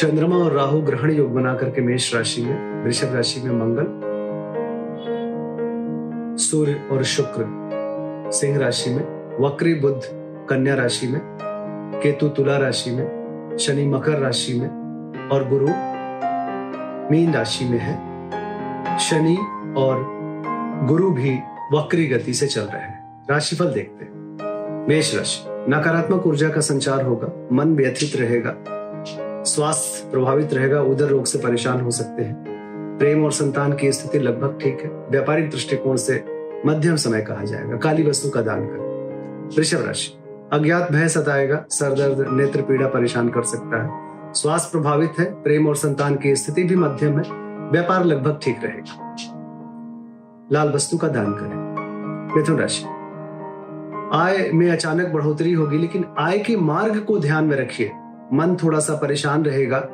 चंद्रमा और राहु ग्रहण योग बना करके मेष राशि में, वृषभ राशि में मंगल, सूर्य और शुक्र सिंह राशि में, वक्री बुद्ध कन्या राशि में, केतु तुला राशि में, शनि मकर राशि में और गुरु मीन राशि में है। शनि और गुरु भी वक्री गति से चल रहे हैं। राशिफल देखते हैं। मेष राशि, नकारात्मक ऊर्जा का संचार होगा, मन व्यथित रहेगा स्वास्थ्य प्रभावित रहेगा, उदर रोग से परेशान हो सकते हैं। प्रेम और संतान की स्थिति लगभग ठीक है। व्यापारिक दृष्टिकोण से मध्यम समय कहा जाएगा। काली वस्तु का दान करें। वृषभ राशि। अज्ञात भय सताएगा सरदर्द नेत्र पीड़ा परेशान कर सकता है। स्वास्थ्य प्रभावित है, प्रेम और संतान की स्थिति भी मध्यम है। व्यापार लगभग ठीक रहेगा। लाल वस्तु का दान करें। मिथुन राशि। आय में अचानक बढ़ोतरी होगी, लेकिन आय के मार्ग को ध्यान में रखिए। मन थोड़ा सा परेशान रहेगा।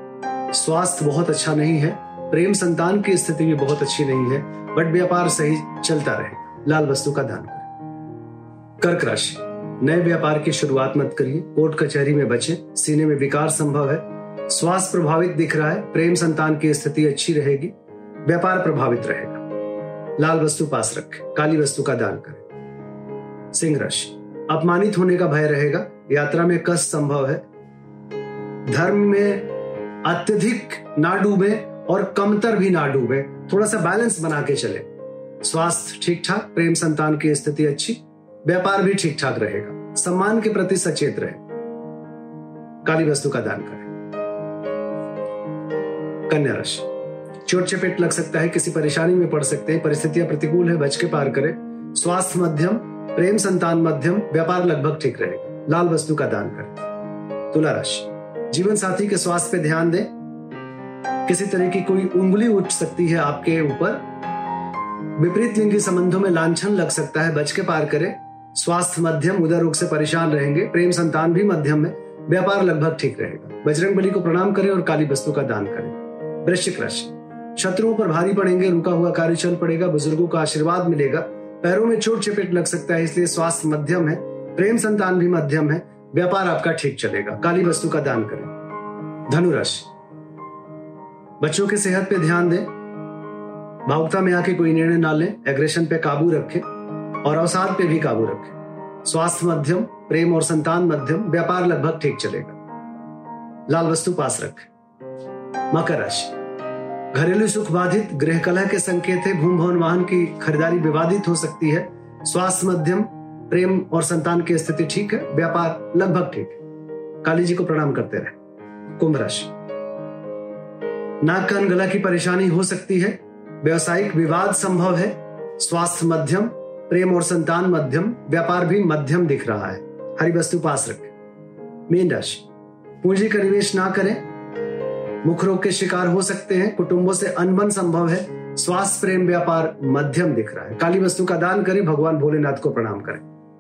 स्वास्थ्य बहुत अच्छा नहीं है। प्रेम संतान की स्थिति भी बहुत अच्छी नहीं है। बट व्यापार सही चलता रहे। लाल वस्तु का दान करें। कर्क राशि। नए व्यापार की शुरुआत मत करिए। कोर्ट कचहरी में बचे। सीने में विकार संभव है। स्वास्थ्य प्रभावित दिख रहा है। प्रेम संतान की स्थिति अच्छी रहेगी। व्यापार प्रभावित रहेगा। लाल वस्तु पास रखें। काली वस्तु का दान करें। सिंह राशि। अपमानित होने का भय रहेगा। यात्रा में कष्ट संभव है। धर्म में अत्यधिक ना डूबे और कमतर भी ना डूबे। थोड़ा सा बैलेंस बना के चले। स्वास्थ्य ठीक ठाक, प्रेम संतान की स्थिति अच्छी, व्यापार भी ठीक ठाक रहेगा। सम्मान के प्रति सचेत रहे। काली वस्तु का दान करें। कन्या राशि। चोट चपेट लग सकता है, किसी परेशानी में पड़ सकते हैं, परिस्थितियाँ प्रतिकूल है, बच के पार करें। स्वास्थ्य मध्यम, प्रेम संतान मध्यम, व्यापार लगभग ठीक रहेगा। लाल वस्तु का दान करें। तुला राशि। जीवन साथी के स्वास्थ्य पे ध्यान दें। किसी तरह की कोई उंगली उठ सकती है आपके ऊपर। विपरीत लिंगी संबंधों में लांछन लग सकता है, बच के पार करें। स्वास्थ्य मध्यम, उदर रोग से परेशान रहेंगे। प्रेम संतान भी मध्यम है। व्यापार लगभग ठीक रहेगा। बजरंग बली को प्रणाम करें और काली वस्तु का दान करें। वृश्चिक राशि। शत्रुओं पर भारी पड़ेंगे, रुका हुआ कार्य चल पड़ेगा, बुज़ुर्गों का आशीर्वाद मिलेगा। पैरों में चोट चपेट लग सकता है, इसलिए स्वास्थ्य मध्यम है। प्रेम संतान भी मध्यम है। व्यापार आपका ठीक चलेगा। काली वस्तु का दान करें। धनुराशि, बच्चों के सेहत पे ध्यान दें। भावुकता में आके कोई निर्णय ना लें। एग्रेशन पे काबू रखें और अवसाद पे भी काबू रखें। स्वास्थ्य मध्यम, प्रेम और संतान मध्यम, व्यापार लगभग ठीक चलेगा। लाल वस्तु पास रखें। मकर राशि, घरेलू सुख बाधित गृह कलह के संकेत है। भूम भवन वाहन की खरीदारी विवादित हो सकती है। स्वास्थ्य मध्यम प्रेम और संतान की स्थिति ठीक है, व्यापार लगभग ठीक है। काली जी को प्रणाम करते रहे। कुंभ राशि। नाक कान गला की परेशानी हो सकती है। व्यवसायिक विवाद संभव है। स्वास्थ्य मध्यम, प्रेम और संतान मध्यम, व्यापार भी मध्यम दिख रहा है। हरी वस्तु पास रखें। मीन राशि। पूंजी का निवेश ना करें। मुख रोग के शिकार हो सकते हैं। कुटुंबों से अनबन संभव है। स्वास्थ्य, प्रेम, व्यापार मध्यम दिख रहा है। काली वस्तु का दान करें। भगवान भोलेनाथ को प्रणाम करें।